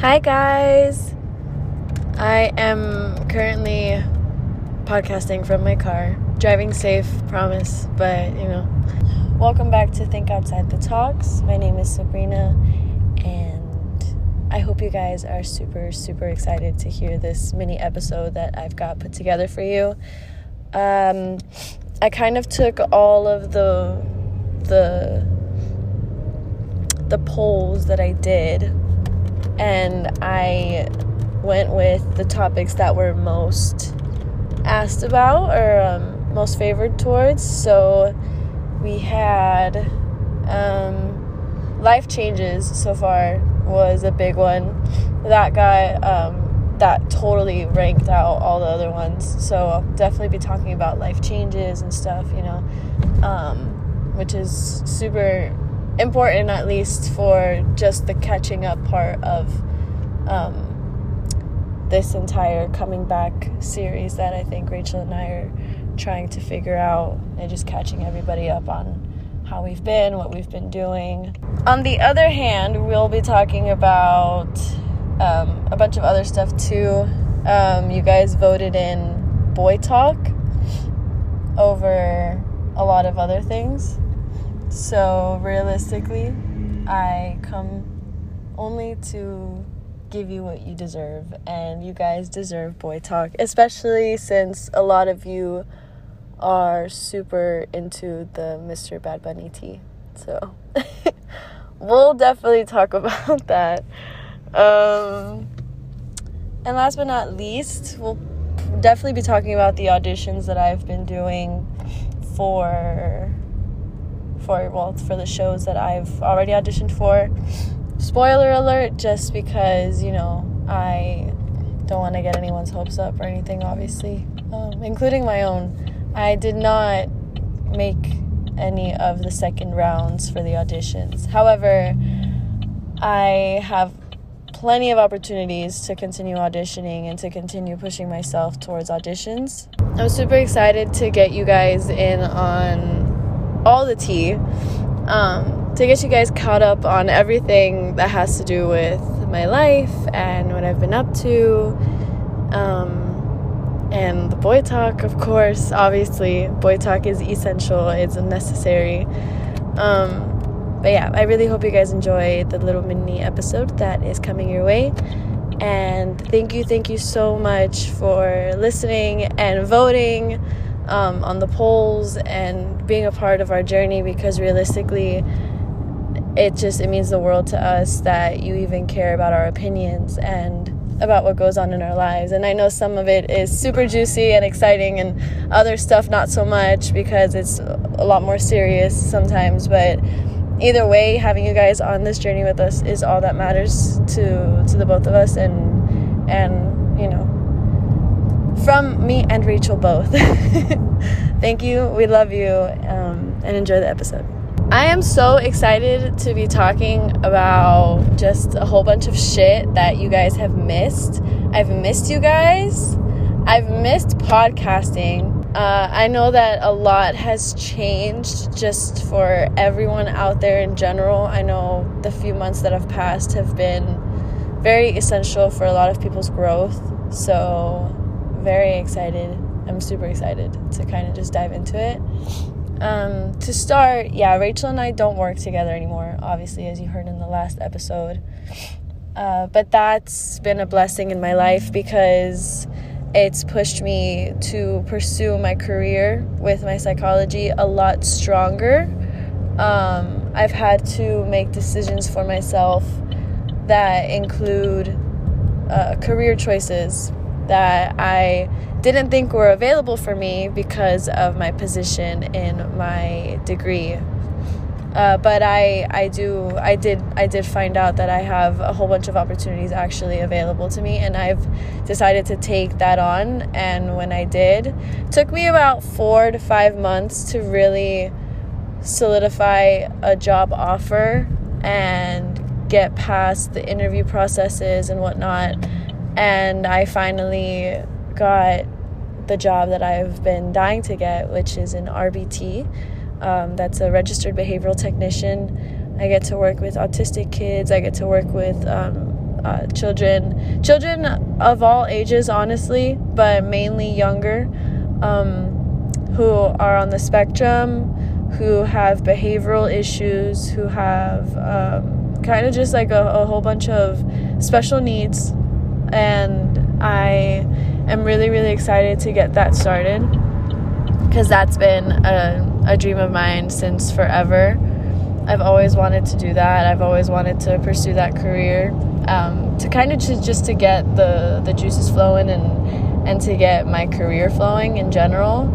Hi, guys. I am currently podcasting from my car. Driving safe, promise, but you know. Welcome back to Think Outside the Talks. My name is Sabrina, and I hope you guys are super, super excited to hear this mini episode that I've got put together for you. Um, I kind of took all of the the the polls that I did and I went with the topics that were most asked about or um, most favored towards. So we had um, life changes so far was a big one. That guy um, that totally ranked out all the other ones. So I'll definitely be talking about life changes and stuff, you know, um, which is super important at least for just the catching up part of um, this entire coming back series that I think Rachel and I are trying to figure out and just catching everybody up on how we've been, what we've been doing. On the other hand, we'll be talking about um, a bunch of other stuff too. Um, you guys voted in boy talk over a lot of other things. So realistically, I come only to give you what you deserve, and you guys deserve boy talk, especially since a lot of you are super into the Mr. Bad Bunny tea. So we'll definitely talk about that. Um, and last but not least, we'll definitely be talking about the auditions that I've been doing for for well for the shows that I've already auditioned for. Spoiler alert, just because you know I don't want to get anyone's hopes up or anything, obviously, um, including my own. I did not make any of the second rounds for the auditions. However, I have plenty of opportunities to continue auditioning and to continue pushing myself towards auditions. I'm super excited to get you guys in on all the tea um, to get you guys caught up on everything that has to do with my life and what I've been up to. Um, and the boy talk, of course, obviously. Boy talk is essential, it's necessary. Um, but yeah, I really hope you guys enjoy the little mini episode that is coming your way. And thank you, thank you so much for listening and voting um, on the polls and being a part of our journey because realistically it just it means the world to us that you even care about our opinions and about what goes on in our lives. And i know some of it is super juicy and exciting and other stuff not so much because it's a lot more serious sometimes but either way having you guys on this journey with us is all that matters to to the both of us and and you know from me and Rachel both. Thank you. We love you. Um, and enjoy the episode. I am so excited to be talking about just a whole bunch of shit that you guys have missed. I've missed you guys. I've missed podcasting. Uh, I know that a lot has changed just for everyone out there in general. I know the few months that have passed have been very essential for a lot of people's growth. So very excited. I'm super excited to kind of just dive into it. Um, to start, yeah, Rachel and I don't work together anymore, obviously, as you heard in the last episode. Uh, but that's been a blessing in my life because it's pushed me to pursue my career with my psychology a lot stronger. Um, I've had to make decisions for myself that include uh, career choices that I didn't think were available for me because of my position in my degree. Uh, but I, I do I did I did find out that I have a whole bunch of opportunities actually available to me and I've decided to take that on and when I did took me about 4 to 5 months to really solidify a job offer and get past the interview processes and whatnot and I finally got the job that I've been dying to get, which is an RBT. Um, that's a registered behavioral technician. I get to work with autistic kids. I get to work with um, uh, children, children of all ages, honestly, but mainly younger, um, who are on the spectrum, who have behavioral issues, who have um, kind of just like a, a whole bunch of special needs. And I am really, really excited to get that started because that's been a, a dream of mine since forever. I've always wanted to do that. I've always wanted to pursue that career um, to kind of just, just to get the, the juices flowing and, and to get my career flowing in general.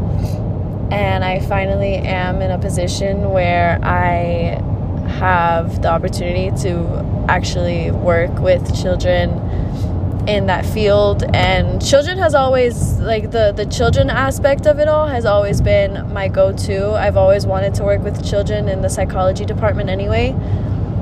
And I finally am in a position where I have the opportunity to actually work with children in that field. And children has always like the the children aspect of it all has always been my go-to. I've always wanted to work with children in the psychology department anyway.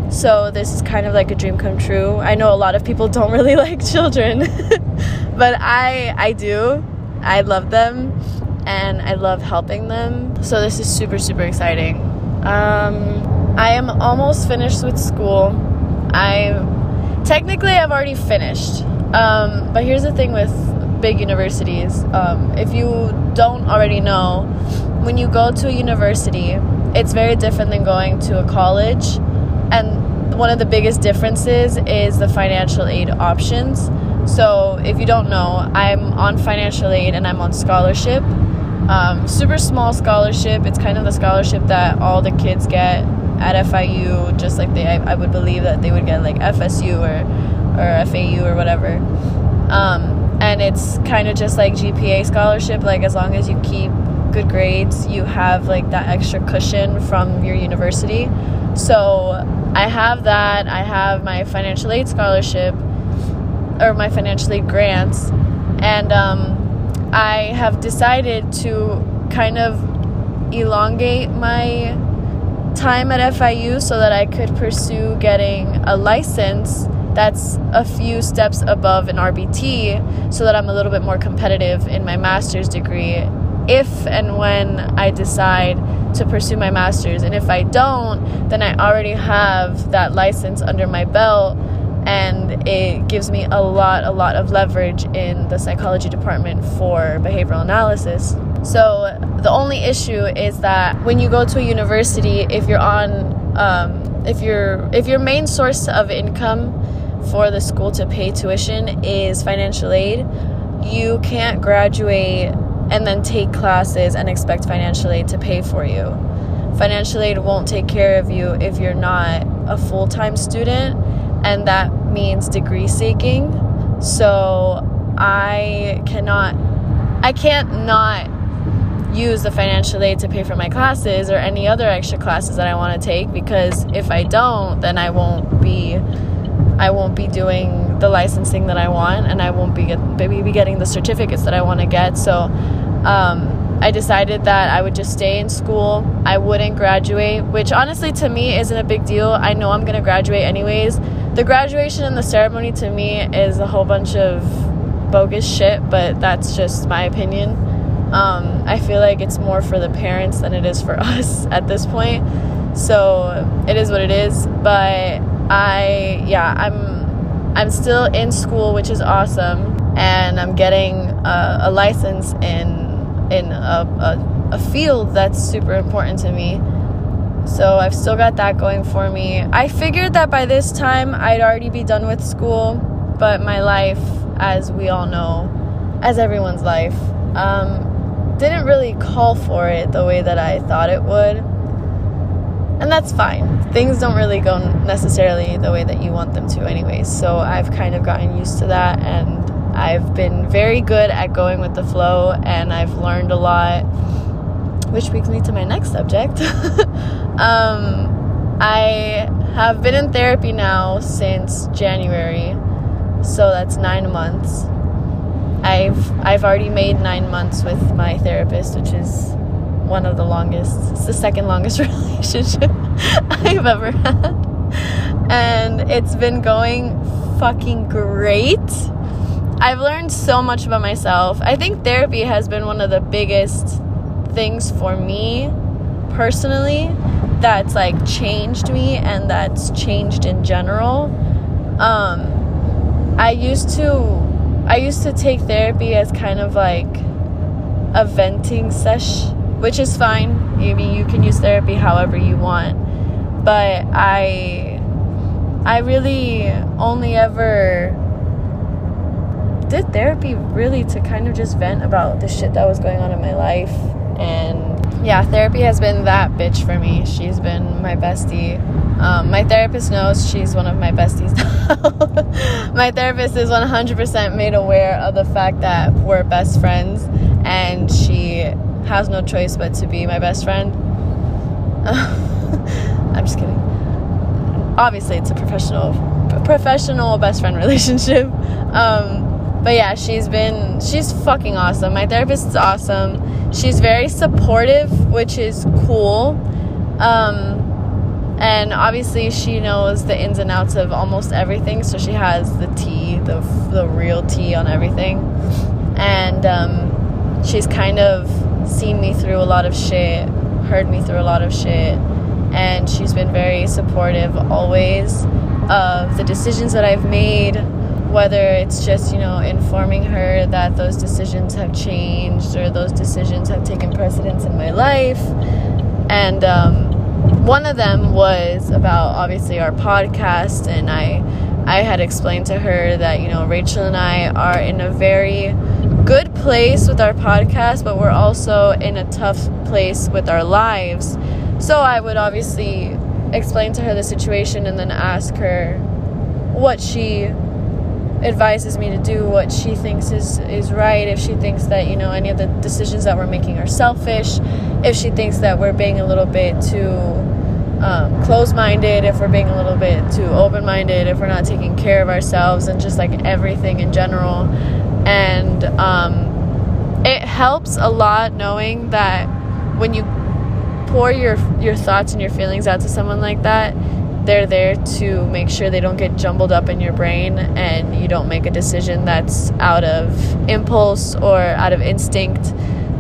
So this is kind of like a dream come true. I know a lot of people don't really like children but i i do. I love them and i love helping them. So this is super super exciting. Um, i am almost finished with school. I technically i've already finished um, but here's the thing with big universities um, if you don't already know, when you go to a university, it's very different than going to a college. And one of the biggest differences is the financial aid options. So, if you don't know, I'm on financial aid and I'm on scholarship. Um, super small scholarship. It's kind of the scholarship that all the kids get at FIU, just like they, I, I would believe that they would get like FSU or or FAU or whatever. Um, and it's kind of just like GPA scholarship. Like as long as you keep good grades, you have like that extra cushion from your university. So I have that. I have my financial aid scholarship or my financial aid grants, and um, I have decided to kind of elongate my time at FIU so that I could pursue getting a license that's a few steps above an RBT so that I'm a little bit more competitive in my master's degree if and when I decide to pursue my master's. And if I don't, then I already have that license under my belt and it gives me a lot a lot of leverage in the psychology department for behavioral analysis. So the only issue is that when you go to a university if you're on um, if your if your main source of income for the school to pay tuition is financial aid. You can't graduate and then take classes and expect financial aid to pay for you. Financial aid won't take care of you if you're not a full time student, and that means degree seeking. So I cannot, I can't not use the financial aid to pay for my classes or any other extra classes that I want to take because if I don't, then I won't be I won't be doing the licensing that I want, and I won't be get, be getting the certificates that I want to get. So um, I decided that I would just stay in school. I wouldn't graduate, which honestly to me isn't a big deal. I know I'm gonna graduate anyways. The graduation and the ceremony to me is a whole bunch of bogus shit, but that's just my opinion. Um, I feel like it's more for the parents than it is for us at this point. So it is what it is. But I yeah, I'm I'm still in school, which is awesome, and I'm getting a, a license in in a, a, a field that's super important to me. So I've still got that going for me. I figured that by this time I'd already be done with school, but my life, as we all know, as everyone's life, um, didn't really call for it the way that I thought it would and that's fine. Things don't really go necessarily the way that you want them to, anyways. So I've kind of gotten used to that, and I've been very good at going with the flow, and I've learned a lot, which brings me to my next subject. um, I have been in therapy now since January, so that's nine months. I've I've already made nine months with my therapist, which is one of the longest, it's the second longest relationship I've ever had. And it's been going fucking great. I've learned so much about myself. I think therapy has been one of the biggest things for me personally that's like changed me and that's changed in general. Um, I used to I used to take therapy as kind of like a venting sesh, which is fine. I mean, you can use therapy however you want. But I I really only ever did therapy really to kind of just vent about the shit that was going on in my life and yeah, therapy has been that bitch for me. She's been my bestie. Um, my therapist knows she's one of my besties. my therapist is 100% made aware of the fact that we're best friends, and she has no choice but to be my best friend. I'm just kidding. Obviously, it's a professional, professional best friend relationship. Um, but yeah, she's been she's fucking awesome. My therapist is awesome she's very supportive, which is cool. Um, and obviously, she knows the ins and outs of almost everything, so she has the tea, the, the real tea on everything. And um, she's kind of seen me through a lot of shit, heard me through a lot of shit, and she's been very supportive always of the decisions that I've made whether it's just you know informing her that those decisions have changed or those decisions have taken precedence in my life. And um, one of them was about obviously our podcast and i i had explained to her that you know rachel and i are in a very good place with our podcast but we're also in a tough place with our lives. So i would obviously explain to her the situation and then ask her what she advises me to do what she thinks is is right if she thinks that you know any of the decisions that we're making are selfish if she thinks that we're being a little bit too um, close-minded if we're being a little bit too open-minded if we're not taking care of ourselves and just like everything in general and um, it helps a lot knowing that when you pour your your thoughts and your feelings out to someone like that they're there to make sure they don't get jumbled up in your brain and you don't make a decision that's out of impulse or out of instinct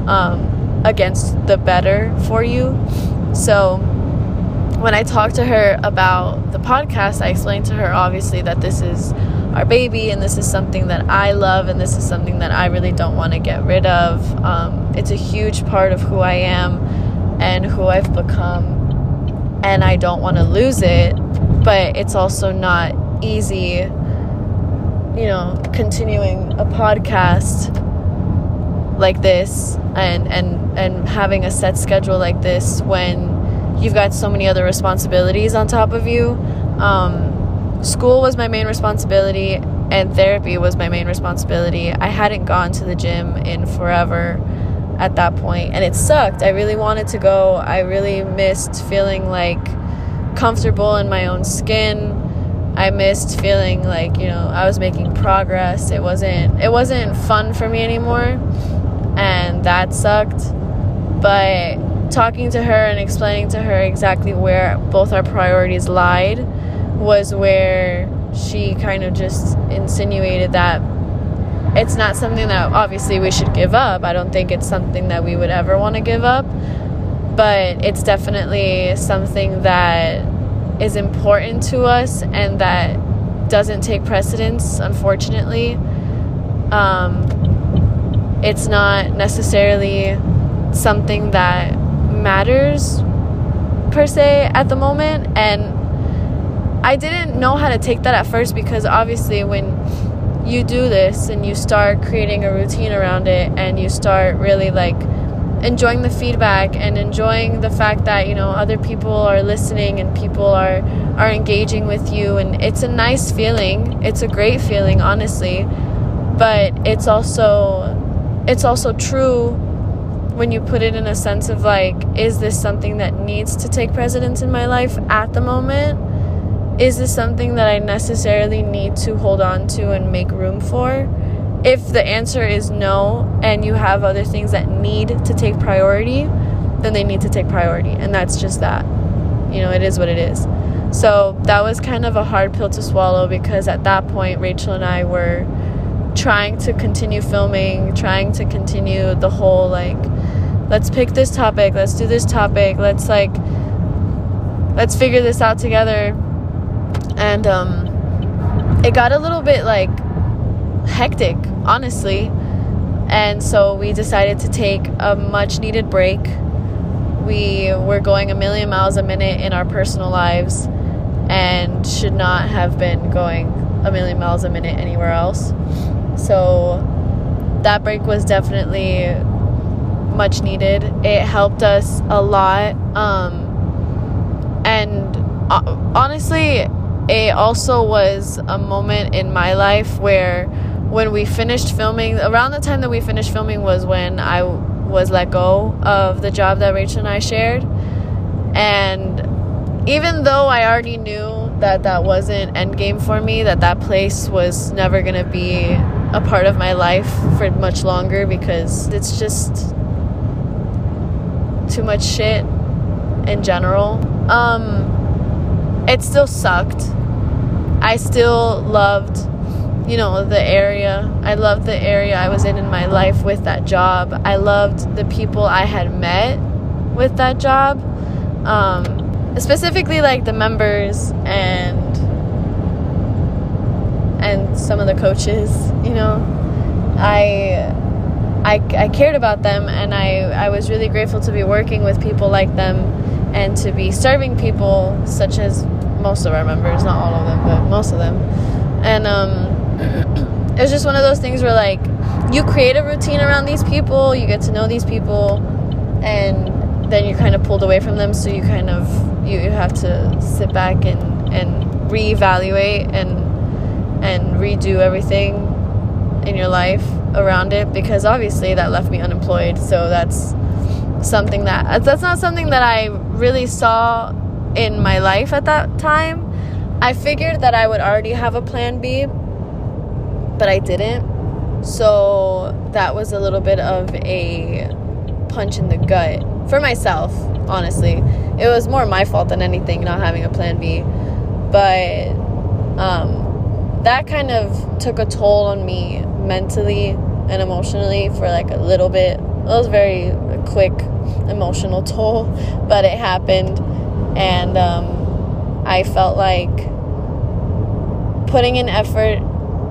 um, against the better for you. So, when I talked to her about the podcast, I explained to her obviously that this is our baby and this is something that I love and this is something that I really don't want to get rid of. Um, it's a huge part of who I am and who I've become and I don't want to lose it, but it's also not easy, you know, continuing a podcast like this and and and having a set schedule like this when you've got so many other responsibilities on top of you. Um, school was my main responsibility and therapy was my main responsibility. I hadn't gone to the gym in forever at that point and it sucked. I really wanted to go. I really missed feeling like comfortable in my own skin. I missed feeling like, you know, I was making progress. It wasn't it wasn't fun for me anymore and that sucked. But talking to her and explaining to her exactly where both our priorities lied was where she kind of just insinuated that it's not something that obviously we should give up. I don't think it's something that we would ever want to give up, but it's definitely something that is important to us and that doesn't take precedence, unfortunately. Um, it's not necessarily something that matters per se at the moment, and I didn't know how to take that at first because obviously when you do this and you start creating a routine around it and you start really like enjoying the feedback and enjoying the fact that you know other people are listening and people are are engaging with you and it's a nice feeling. It's a great feeling honestly. But it's also it's also true when you put it in a sense of like is this something that needs to take precedence in my life at the moment is this something that I necessarily need to hold on to and make room for? If the answer is no, and you have other things that need to take priority, then they need to take priority. And that's just that. You know, it is what it is. So that was kind of a hard pill to swallow because at that point, Rachel and I were trying to continue filming, trying to continue the whole like, let's pick this topic, let's do this topic, let's like, let's figure this out together and um, it got a little bit like hectic, honestly. And so we decided to take a much needed break. We were going a million miles a minute in our personal lives and should not have been going a million miles a minute anywhere else. So that break was definitely much needed. It helped us a lot. Um, and uh, honestly, it also was a moment in my life where when we finished filming, around the time that we finished filming was when I was let go of the job that Rachel and I shared. And even though I already knew that that wasn't endgame for me, that that place was never going to be a part of my life for much longer because it's just too much shit in general. Um, it still sucked. I still loved you know, the area. I loved the area I was in in my life with that job. I loved the people I had met with that job. Um, specifically like the members and and some of the coaches, you know. I I, I cared about them and I, I was really grateful to be working with people like them and to be serving people such as most of our members, not all of them, but most of them. And um, it was just one of those things where like you create a routine around these people, you get to know these people, and then you're kind of pulled away from them. So you kind of you, you have to sit back and and reevaluate and and redo everything in your life around it because obviously that left me unemployed. So that's something that that's not something that I really saw in my life at that time. I figured that I would already have a plan B but I didn't. So that was a little bit of a punch in the gut for myself, honestly. It was more my fault than anything not having a plan B. But um, that kind of took a toll on me mentally and emotionally for like a little bit. It was very quick emotional toll, but it happened. And um, I felt like putting an effort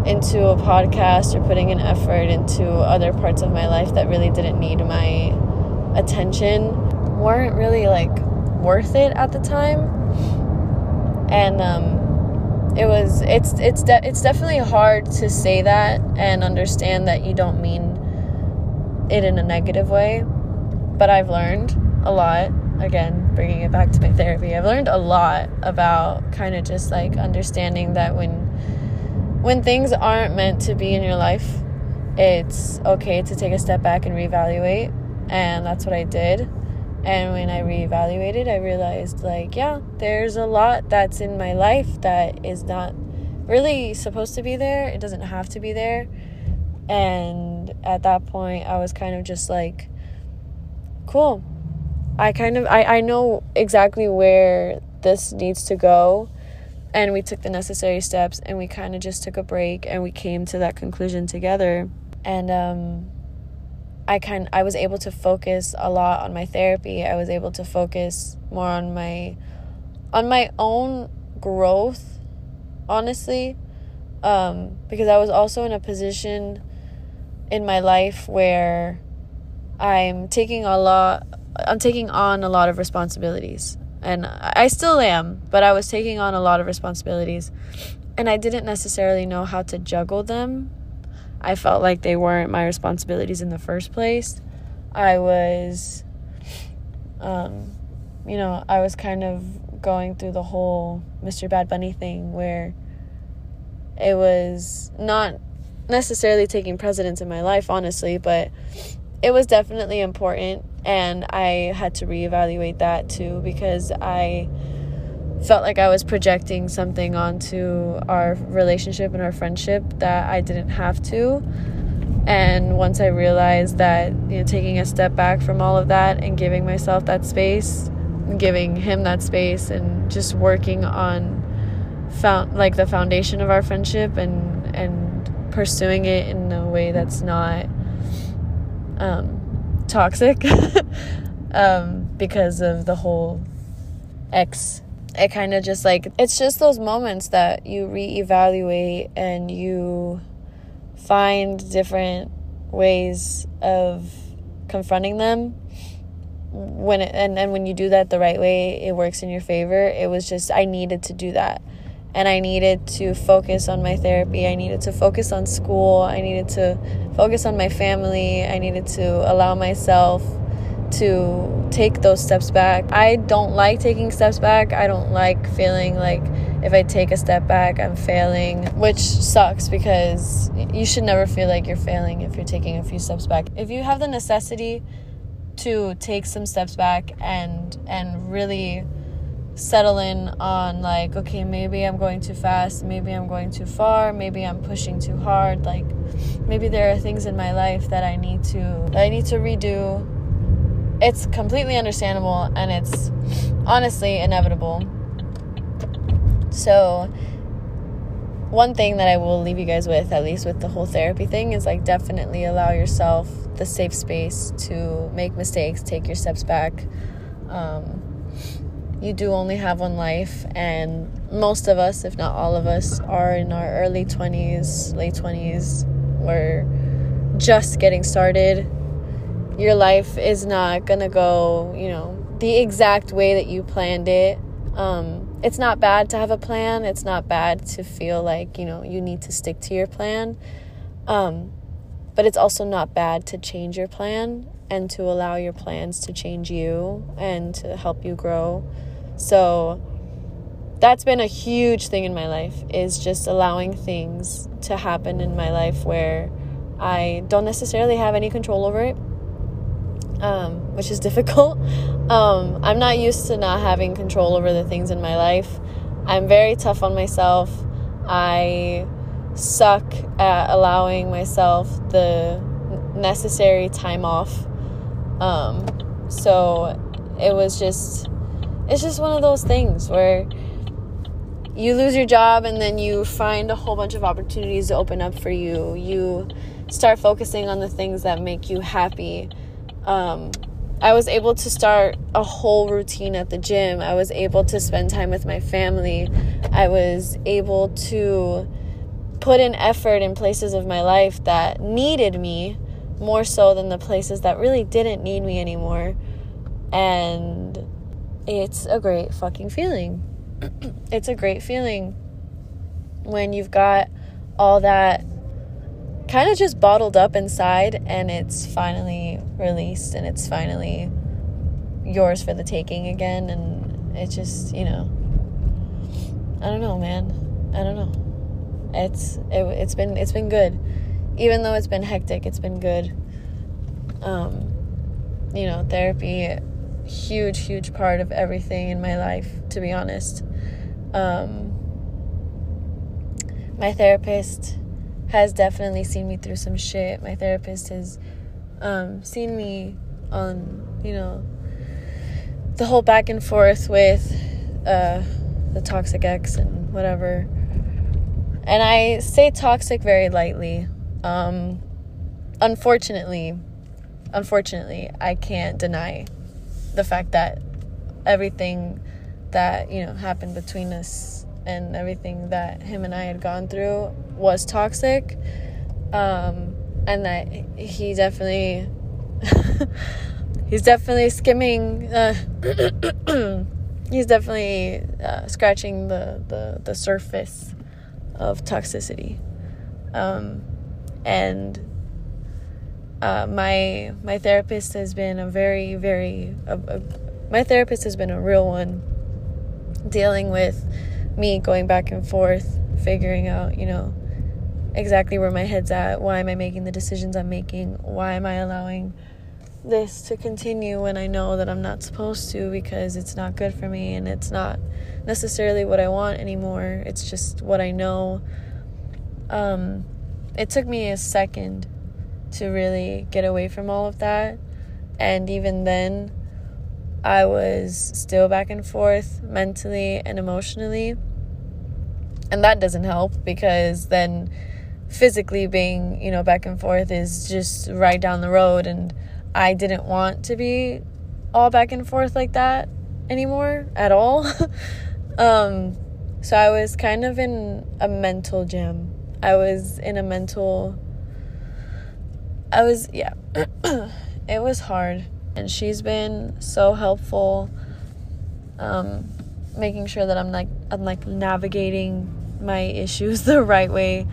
into a podcast or putting an effort into other parts of my life that really didn't need my attention weren't really like worth it at the time. And um, it was it's it's de- it's definitely hard to say that and understand that you don't mean it in a negative way but I've learned a lot again bringing it back to my therapy I've learned a lot about kind of just like understanding that when when things aren't meant to be in your life, it's okay to take a step back and reevaluate. And that's what I did. And when I reevaluated, I realized, like, yeah, there's a lot that's in my life that is not really supposed to be there. It doesn't have to be there. And at that point, I was kind of just like, cool. I kind of I, I know exactly where this needs to go. And we took the necessary steps and we kind of just took a break and we came to that conclusion together. And um, i kind i was able to focus a lot on my therapy. I was able to focus more on my on my own growth honestly. Um, because i was also in a position in my life where i'm taking a lot i'm taking on a lot of responsibilities and I still am, but I was taking on a lot of responsibilities and I didn't necessarily know how to juggle them. I felt like they weren't my responsibilities in the first place. I was um you know, I was kind of going through the whole Mr. Bad Bunny thing where it was not necessarily taking precedence in my life honestly, but it was definitely important and I had to reevaluate that too because I felt like I was projecting something onto our relationship and our friendship that I didn't have to. And once I realized that, you know, taking a step back from all of that and giving myself that space, giving him that space and just working on found like the foundation of our friendship and and pursuing it in a way that's not um, toxic um, because of the whole ex. It kind of just like, it's just those moments that you reevaluate and you find different ways of confronting them when it, and, and when you do that the right way it works in your favor it was just i needed to do that and i needed to focus on my therapy. I needed to focus on school. I needed to focus on my family. I needed to allow myself to take those steps back. I don't like taking steps back. I don't like feeling like if i take a step back i'm failing which sucks because you should never feel like you're failing if you're taking a few steps back. If you have the necessity to take some steps back and and really settle in on like okay maybe i'm going too fast maybe i'm going too far maybe i'm pushing too hard like maybe there are things in my life that i need to i need to redo it's completely understandable and it's honestly inevitable so one thing that I will leave you guys with, at least with the whole therapy thing, is like definitely allow yourself the safe space to make mistakes, take your steps back. Um, you do only have one life, and most of us, if not all of us, are in our early 20s, late 20s. We're just getting started. Your life is not gonna go, you know, the exact way that you planned it. Um, it's not bad to have a plan. It's not bad to feel like, you know, you need to stick to your plan. Um, but it's also not bad to change your plan and to allow your plans to change you and to help you grow. So that's been a huge thing in my life is just allowing things to happen in my life where I don't necessarily have any control over it um, which is difficult. Um, I'm not used to not having control over the things in my life. I'm very tough on myself. I suck at allowing myself the necessary time off. Um, so it was just, it's just one of those things where you lose your job and then you find a whole bunch of opportunities to open up for you. You start focusing on the things that make you happy um, I was able to start a whole routine at the gym. I was able to spend time with my family. I was able to put in effort in places of my life that needed me more so than the places that really didn't need me anymore. And it's a great fucking feeling. it's a great feeling when you've got all that kind of just bottled up inside and it's finally released and it's finally yours for the taking again. And it just you know i don't know man. I don't know. It's it, it's been it's been good. Even though it's been hectic it's been good. Um you know therapy huge huge part of everything in my life to be honest um my therapist has definitely seen me through some shit. My therapist has um, seen me on, you know, the whole back and forth with uh, the toxic ex and whatever. And I say toxic very lightly. Um, unfortunately, unfortunately, I can't deny the fact that everything that, you know, happened between us and everything that him and I had gone through was toxic. Um, and that he definitely he's definitely skimming uh, he's definitely uh, scratching the, the, the surface of toxicity um, and uh, my my therapist has been a very very my therapist has been a real one dealing with me going back and forth, figuring out, you know, exactly where my head's at. Why am I making the decisions I'm making? Why am I allowing this to continue when I know that I'm not supposed to because it's not good for me and it's not necessarily what I want anymore. It's just what I know. Um, it took me a second to really get away from all of that. And even then, I was still back and forth mentally and emotionally. And that doesn't help because then physically being, you know, back and forth is just right down the road. And I didn't want to be all back and forth like that anymore at all. um, so I was kind of in a mental jam. I was in a mental I was yeah. it was hard and she's been so helpful um making sure that I'm like I'm like navigating my issues the right way.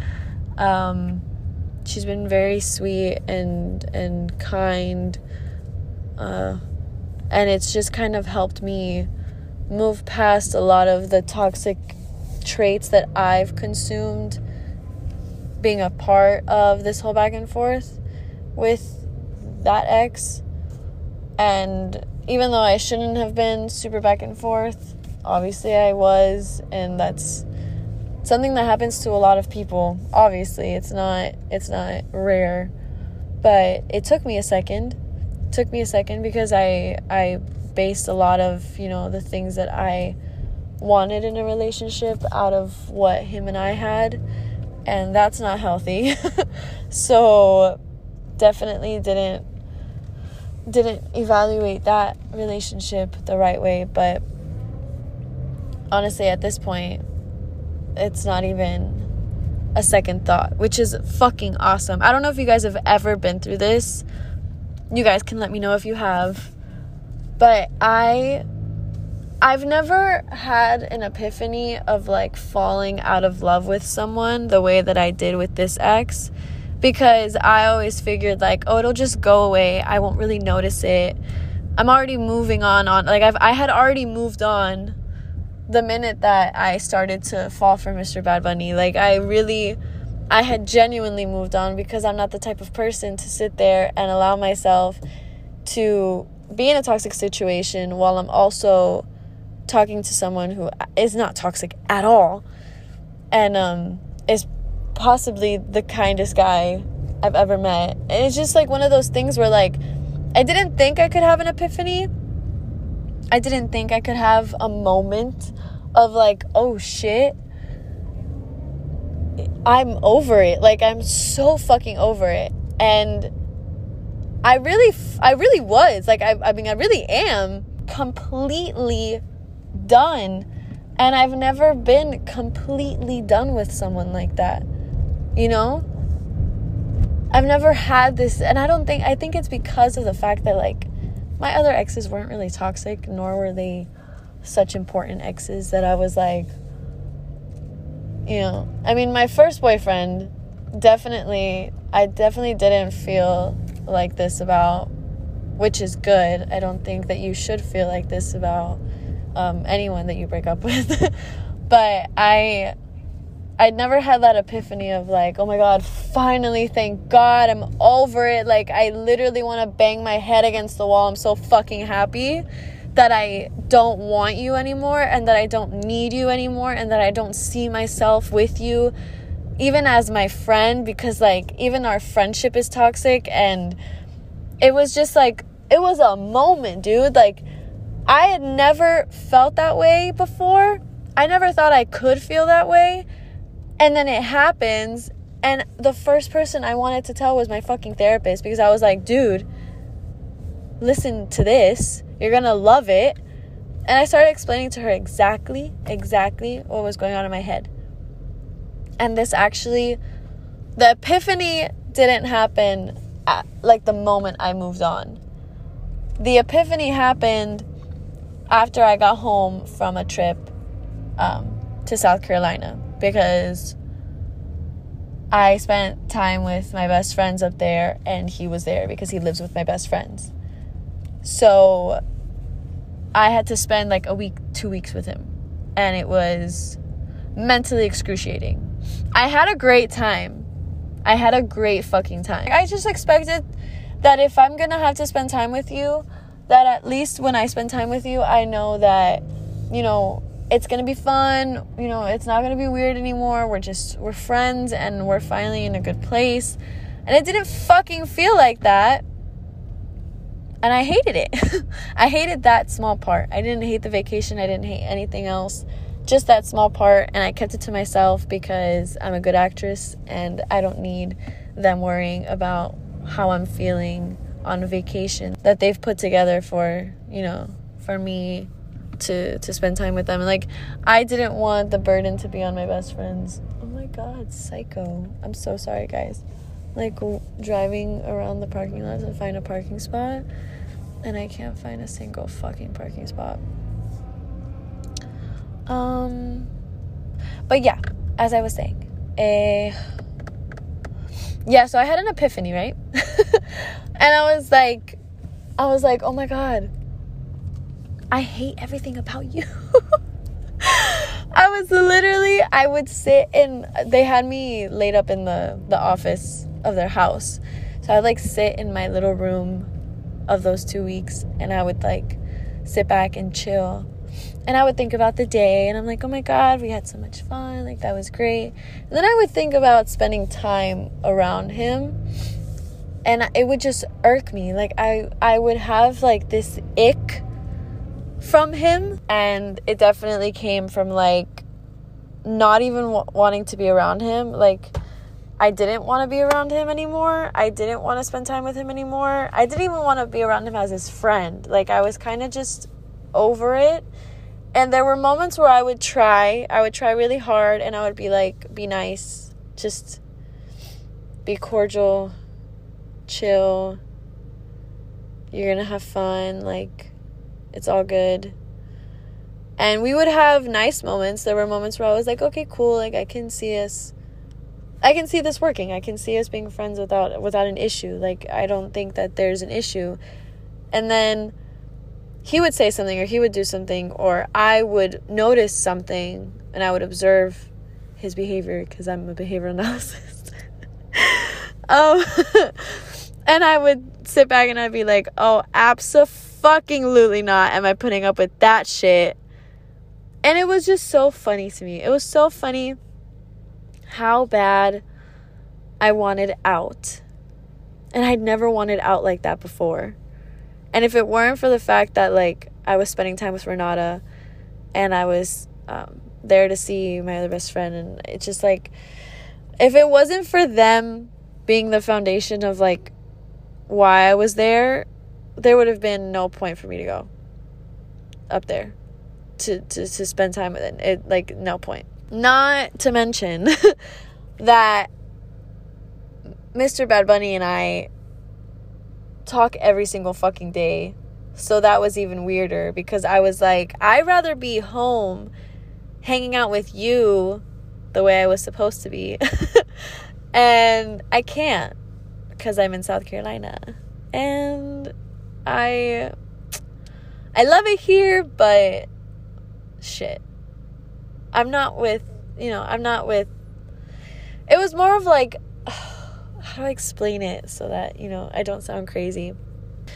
Um she's been very sweet and and kind uh and it's just kind of helped me move past a lot of the toxic traits that I've consumed being a part of this whole back and forth with that ex. And even though I shouldn't have been super back and forth, obviously I was, and that's something that happens to a lot of people. Obviously, it's not it's not rare. But it took me a second. It took me a second because I I based a lot of, you know, the things that I wanted in a relationship out of what him and I had, and that's not healthy. so definitely didn't didn't evaluate that relationship the right way, but honestly at this point it's not even a second thought, which is fucking awesome. I don't know if you guys have ever been through this. You guys can let me know if you have. But I I've never had an epiphany of like falling out of love with someone the way that I did with this ex because I always figured like, oh, it'll just go away. I won't really notice it. I'm already moving on on like I've I had already moved on the minute that I started to fall for Mr. Bad Bunny. Like I really I had genuinely moved on because I'm not the type of person to sit there and allow myself to be in a toxic situation while I'm also talking to someone who is not toxic at all and um, is possibly the kindest guy I've ever met. And it's just like one of those things where like I didn't think I could have an epiphany. I didn't think I could have a moment of like, oh shit. I'm over it. Like I'm so fucking over it. And I really I really was. Like I I mean I really am completely done. And I've never been completely done with someone like that. You know? I've never had this, and I don't think, I think it's because of the fact that, like, my other exes weren't really toxic, nor were they such important exes that I was like, you know, I mean, my first boyfriend definitely, I definitely didn't feel like this about, which is good. I don't think that you should feel like this about um, anyone that you break up with. but I I'd never had that epiphany of like, oh my god, finally, thank God, I'm over it. Like I literally want to bang my head against the wall. I'm so fucking happy that I don't want you anymore and that I don't need you anymore and that I don't see myself with you even as my friend because like even our friendship is toxic and it was just like it was a moment, dude. Like I had never felt that way before. I never thought I could feel that way. And then it happens. And the first person I wanted to tell was my fucking therapist because I was like, dude, listen to this. You're to love it. And I started explaining to her exactly, exactly what was going on in my head. And this actually, the epiphany didn't happen at like the moment I moved on. The epiphany happened after I got home from a trip um, to South Carolina because I spent time with my best friends up there and he was there because he lives with my best friends. So I had to spend like a week, two weeks with him. And it was mentally excruciating. I had a great time. I had a great fucking time. I just expected that if I'm gonna have to spend time with you, that at least when I spend time with you, I know that, you know, it's gonna be fun. You know, it's not gonna be weird anymore. We're just, we're friends and we're finally in a good place. And it didn't fucking feel like that. And I hated it. I hated that small part. I didn't hate the vacation. I didn't hate anything else. Just that small part. And I kept it to myself because I'm a good actress and I don't need them worrying about how I'm feeling on vacation that they've put together for, you know, for me to to spend time with them. And like I didn't want the burden to be on my best friends. Oh my god, psycho. I'm so sorry, guys. like w- driving around the parking lot to find a parking spot, and I can't find a single fucking parking spot. Um, but yeah, as I was saying, eh, yeah. So I had an epiphany, right? and I was like, I was like, oh my god, I hate everything about you. I was literally, I would sit in, they had me laid up in the, the office of their house. So I would like sit in my little room of those two weeks and I would like sit back and chill. And I would think about the day and I'm like, oh my God, we had so much fun. Like that was great. And then I would think about spending time around him and it would just irk me. Like I, I would have like this ick from him and it definitely came from like not even w- wanting to be around him like I didn't want to be around him anymore. I didn't want to spend time with him anymore. I didn't even want to be around him as his friend. Like I was kind of just over it. And there were moments where I would try. I would try really hard and I would be like be nice, just be cordial, chill. You're to have fun like it's all good. And we would have nice moments. There were moments where I was like, okay, cool. Like I can see us I can see this working. I can see us being friends without without an issue. Like I don't think that there's an issue. And then he would say something or he would do something or I would notice something and I would observe his behavior because I'm a behavior analyst. um and I would sit back and I'd be like, "Oh, absolutely fucking lutely not am I putting up with that shit. And it was just so funny to me. It was so funny how bad I wanted out. And I'd never wanted out like that before. And if it weren't for the fact that like I was spending time with Renata and I was um, there to see my other best friend and it's just like if it wasn't for them being the foundation of like why I was there, there would have been no point for me to go up there to, to, to spend time with it. it. Like, no point. Not to mention that Mr. Bad Bunny and I talk every single fucking day. So that was even weirder because I was like, I'd rather be home hanging out with you the way I was supposed to be. and I can't because I'm in South Carolina. And I I love it here, but shit. I'm not with, you know, I'm not with It was more of like how do I explain it so that, you know, I don't sound crazy.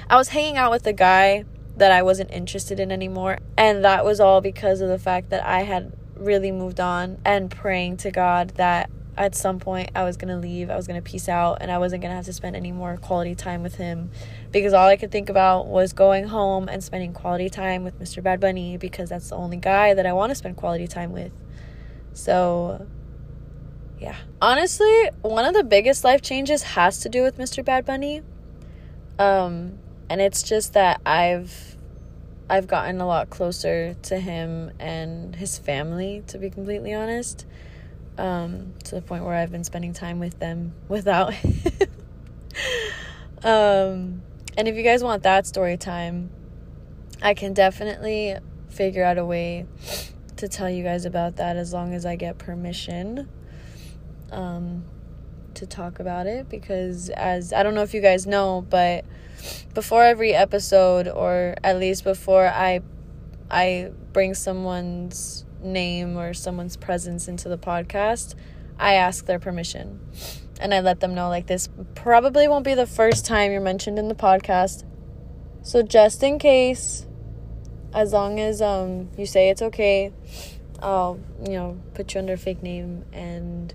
I was hanging out with a guy that I wasn't interested in anymore, and that was all because of the fact that I had really moved on and praying to God that at some point I was to leave, I was to peace out, and I wasn't to have to spend any more quality time with him because all I could think about was going home and spending quality time with Mr. Bad Bunny because that's the only guy that I want to spend quality time with. So, yeah. Honestly, one of the biggest life changes has to do with Mr. Bad Bunny. Um, and it's just that I've I've gotten a lot closer to him and his family, to be completely honest um, to the point where I've been spending time with them without him. um, and if you guys want that story time, I can definitely figure out a way to tell you guys about that as long as I get permission um, to talk about it. Because, as I don't know if you guys know, but before every episode, or at least before I I bring someone's name or someone's presence into the podcast, I ask their permission. And I let them know like this probably won't be the first time you're mentioned in the podcast. So just in case, as long as um you say it's okay, I'll, you know, put you under a fake name and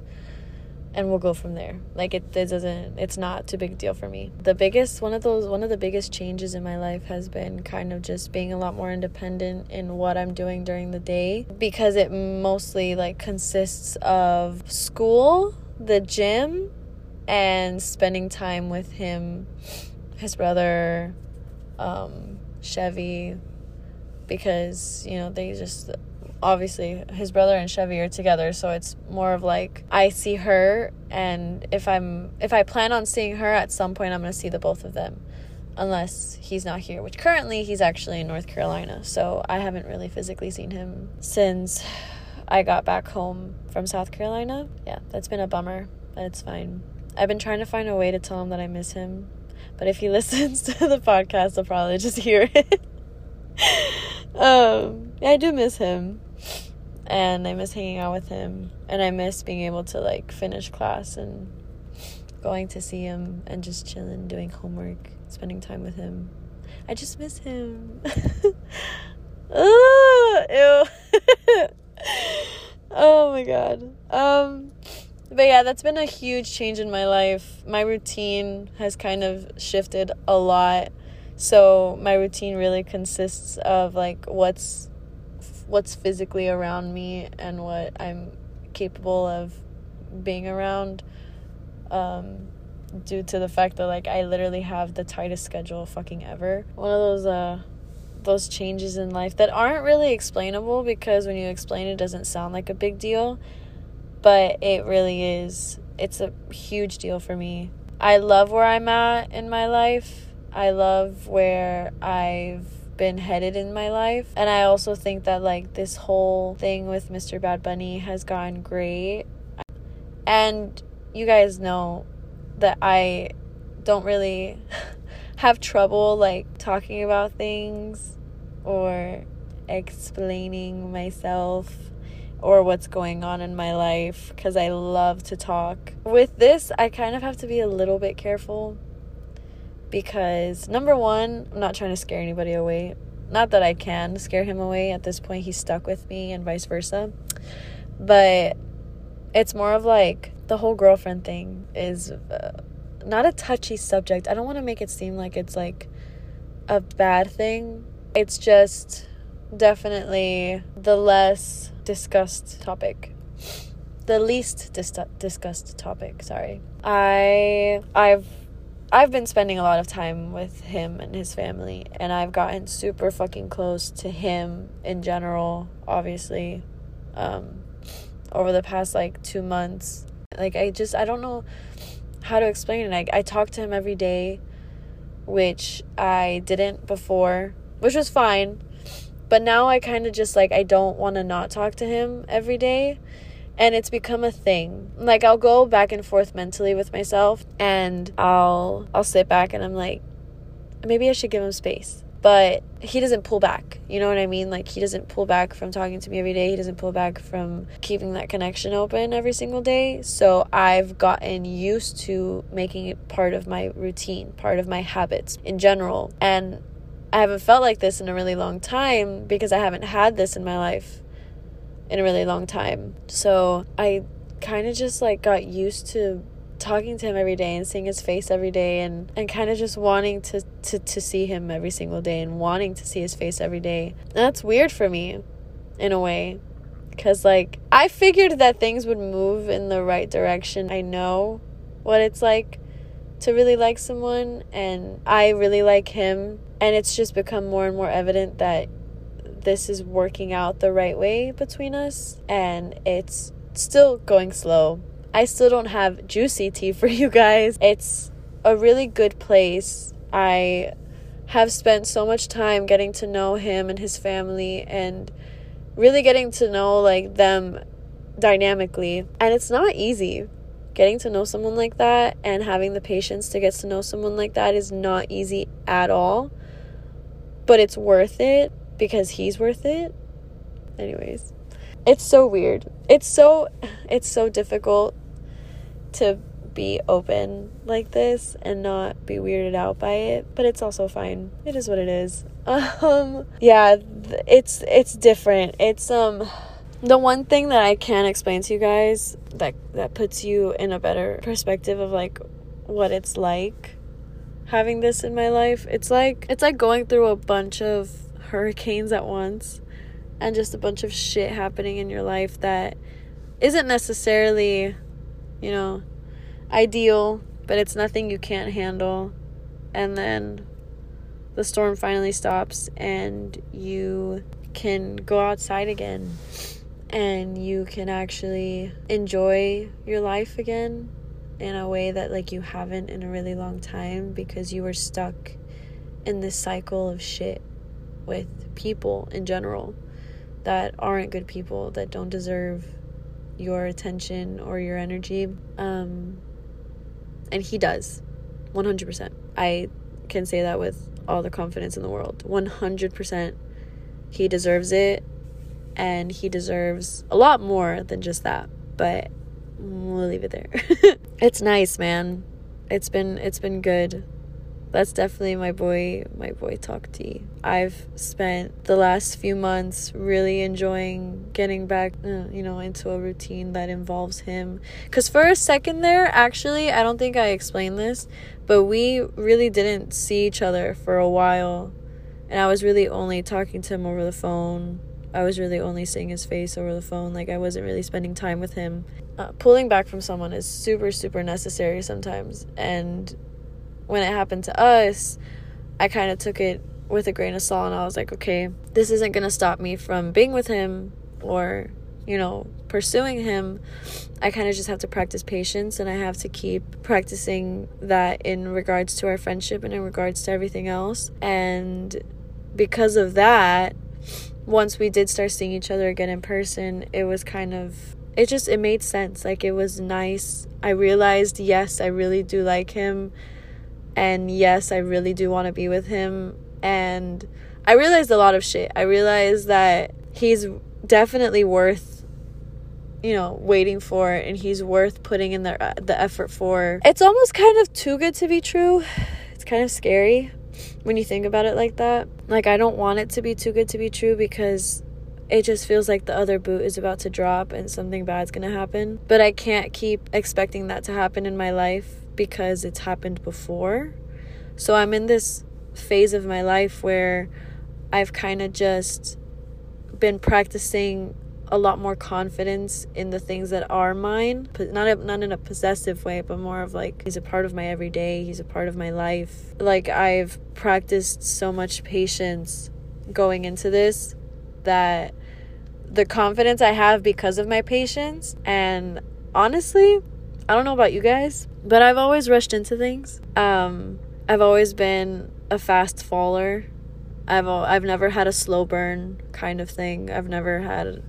and we'll go from there. Like it, it doesn't it's not too big a deal for me. The biggest one of those one of the biggest changes in my life has been kind of just being a lot more independent in what I'm doing during the day because it mostly like consists of school, the gym, and spending time with him, his brother, um, Chevy because, you know, they just obviously his brother and Chevy are together, so it's more of like I see her and if I'm if I plan on seeing her at some point I'm going to see the both of them unless he's not here, which currently he's actually in North Carolina. So I haven't really physically seen him since I got back home from South Carolina. Yeah, that's been a bummer, but it's fine. I've been trying to find a way to tell him that I miss him, but if he listens to the podcast, he'll probably just hear it. um, yeah, I do miss him. And I miss hanging out with him. And I miss being able to like finish class and going to see him and just chilling, doing homework, spending time with him. I just miss him. Ugh, ew. oh my god. Um but yeah, that's been a huge change in my life. My routine has kind of shifted a lot. So my routine really consists of like what's what's physically around me and what I'm capable of being around um due to the fact that like I literally have the tightest schedule fucking ever. One of those uh those changes in life that aren't really explainable because when you explain it, doesn't sound like a big deal, but it really is. It's a huge deal for me. I love where I'm at in my life. I love where I've been headed in my life. And I also think that like this whole thing with Mr. Bad Bunny has gone great. And you guys know that I don't really have trouble like talking about things or explaining myself or what's going on in my life because I love to talk. With this, I kind of have to be a little bit careful because number one, I'm not trying to scare anybody away. Not that I can scare him away. At this point, he's stuck with me and vice versa. But it's more of like the whole girlfriend thing is uh, not a touchy subject. I don't want to make it seem like it's like a bad thing. It's just definitely the less discussed topic. The least dis- discussed topic, sorry. I I've I've been spending a lot of time with him and his family and I've gotten super fucking close to him in general, obviously. Um over the past like 2 months. Like I just I don't know how to explain it. I I talk to him every day, which I didn't before, which was fine. But now I kind of just like I don't want to not talk to him every day. And it's become a thing. Like I'll go back and forth mentally with myself and I'll I'll sit back and I'm like maybe I should give him space but he doesn't pull back. You know what I mean? Like he doesn't pull back from talking to me every day. He doesn't pull back from keeping that connection open every single day. So I've gotten used to making it part of my routine, part of my habits in general. And I haven't felt like this in a really long time because I haven't had this in my life in a really long time. So I kind of just like got used to talking to him every day and seeing his face every day and, and kind of just wanting to, to, to see him every single day and wanting to see his face every day. That's weird for me in a way because like I figured that things would move in the right direction. I know what it's like to really like someone and I really like him and it's just become more and more evident that this is working out the right way between us and it's still going slow I still don't have juicy tea for you guys. It's a really good place. I have spent so much time getting to know him and his family and really getting to know like them dynamically. And it's not easy. Getting to know someone like that and having the patience to get to know someone like that is not easy at all. But it's worth it because he's worth it. Anyways, it's so weird. It's so it's so difficult to be open like this and not be weirded out by it but it's also fine. It is what it is. Um yeah it's it's different. It's um the one thing that i can explain to you guys that that puts you in a better perspective of like what it's like having this in my life it's like it's like going through a bunch of hurricanes at once and just a bunch of shit happening in your life that isn't necessarily you know ideal, but it's nothing you can't handle. And then the storm finally stops and you can go outside again and you can actually enjoy your life again in a way that like you haven't in a really long time because you were stuck in this cycle of shit with people in general that aren't good people that don't deserve your attention or your energy um and he does 100% i can say that with all the confidence in the world. 100% he deserves it and he deserves a lot more than just that but we'll leave it there. It's nice man. It's been it's been good that's definitely my boy my boy talk tea i've spent the last few months really enjoying getting back uh, you know into a routine that involves him. Because for a second there actually i don't think i explained this but we really didn't see each other for a while. And i was really only talking to him over the phone. I was really only seeing his face over the phone. Like i wasn't really spending time with him. Uh, pulling back from someone is super super necessary sometimes. And when it happened to us, I kind of took it with a grain of salt and I was like, okay, this isn't going to stop me from being with him or, you know, pursuing him. I kind of just have to practice patience and I have to keep practicing that in regards to our friendship and in regards to everything else. And because of that, once we did start seeing each other again in person, it was kind of it just it made sense. Like it was nice. I realized, yes, I really do like him and yes, I really do want to be with him. And I realized a lot of shit. I realized that he's definitely worth, you know, waiting for, and he's worth putting in the uh, the effort for. It's almost kind of too good to be true. It's kind of scary when you think about it like that. Like I don't want it to be too good to be true because it just feels like the other boot is about to drop and something bad's gonna happen. But I can't keep expecting that to happen in my life because it's happened before. So I'm in this phase of my life where I've kind of just been practicing a lot more confidence in the things that are mine but not a, not in a possessive way but more of like he's a part of my everyday he's a part of my life like I've practiced so much patience going into this that the confidence I have because of my patience and honestly I don't know about you guys but I've always rushed into things. Um, I've always been a fast faller. I've I've never had a slow burn kind of thing. I've never had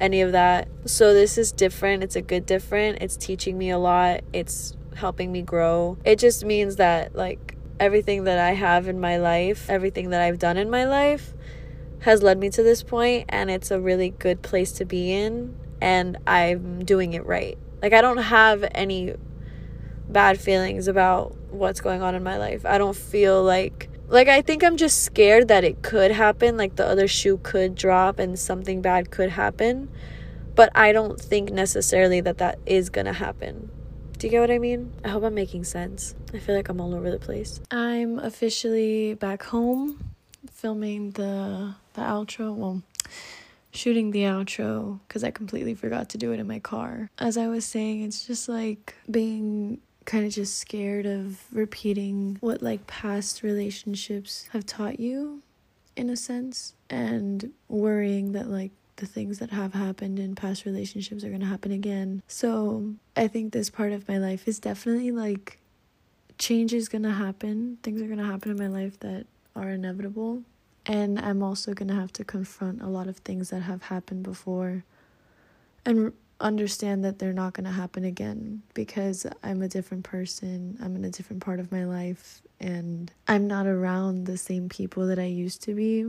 any of that. So this is different. It's a good different. It's teaching me a lot. It's helping me grow. It just means that like everything that I have in my life, everything that I've done in my life has led me to this point and it's a really good place to be in and I'm doing it right. Like I don't have any bad feelings about what's going on in my life. I don't feel like like I think I'm just scared that it could happen, like the other shoe could drop and something bad could happen. But I don't think necessarily that that is going to happen. Do you get what I mean? I hope I'm making sense. I feel like I'm all over the place. I'm officially back home filming the the outro. Well, shooting the outro because I completely forgot to do it in my car. As I was saying, it's just like being kind of just scared of repeating what like past relationships have taught you in a sense and worrying that like the things that have happened in past relationships are going to happen again. So, I think this part of my life is definitely like change is going to happen. Things are going to happen in my life that are inevitable. And I'm also going to have to confront a lot of things that have happened before and understand that they're not going to happen again because I'm a different person. I'm in a different part of my life and I'm not around the same people that I used to be.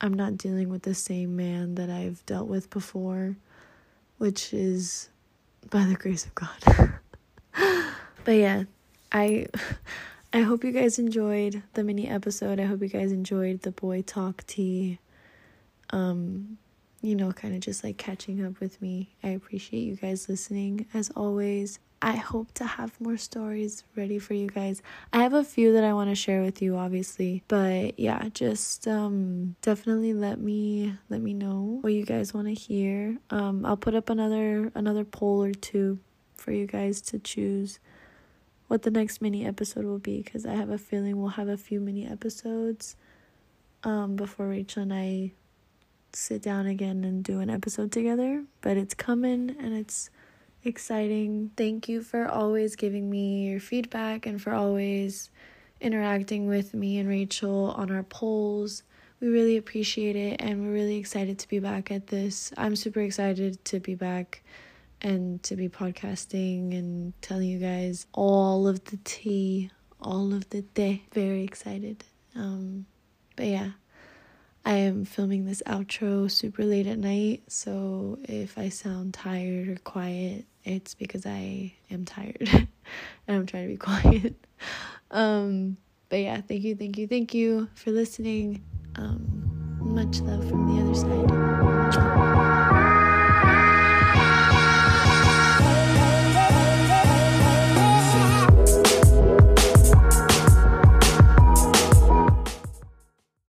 I'm not dealing with the same man that I've dealt with before, which is by the grace of God. but yeah, I I hope you guys enjoyed the mini episode. I hope you guys enjoyed the boy talk tea. Um you know, kind of just like catching up with me. I appreciate you guys listening as always. I hope to have more stories ready for you guys. I have a few that I want to share with you obviously, but yeah, just um definitely let me let me know what you guys want to hear. Um I'll put up another another poll or two for you guys to choose what the next mini episode will be cuz I have a feeling we'll have a few mini episodes um before Rachel and I sit down again and do an episode together, but it's coming and it's exciting. Thank you for always giving me your feedback and for always interacting with me and Rachel on our polls. We really appreciate it and we're really excited to be back at this. I'm super excited to be back and to be podcasting and telling you guys all of the tea, all of the day. Very excited. Um, but yeah, I am filming this outro super late at night, so if I sound tired or quiet, it's because I am tired and I'm trying to be quiet. Um, but yeah, thank you, thank you, thank you for listening. Um, much love from the other side.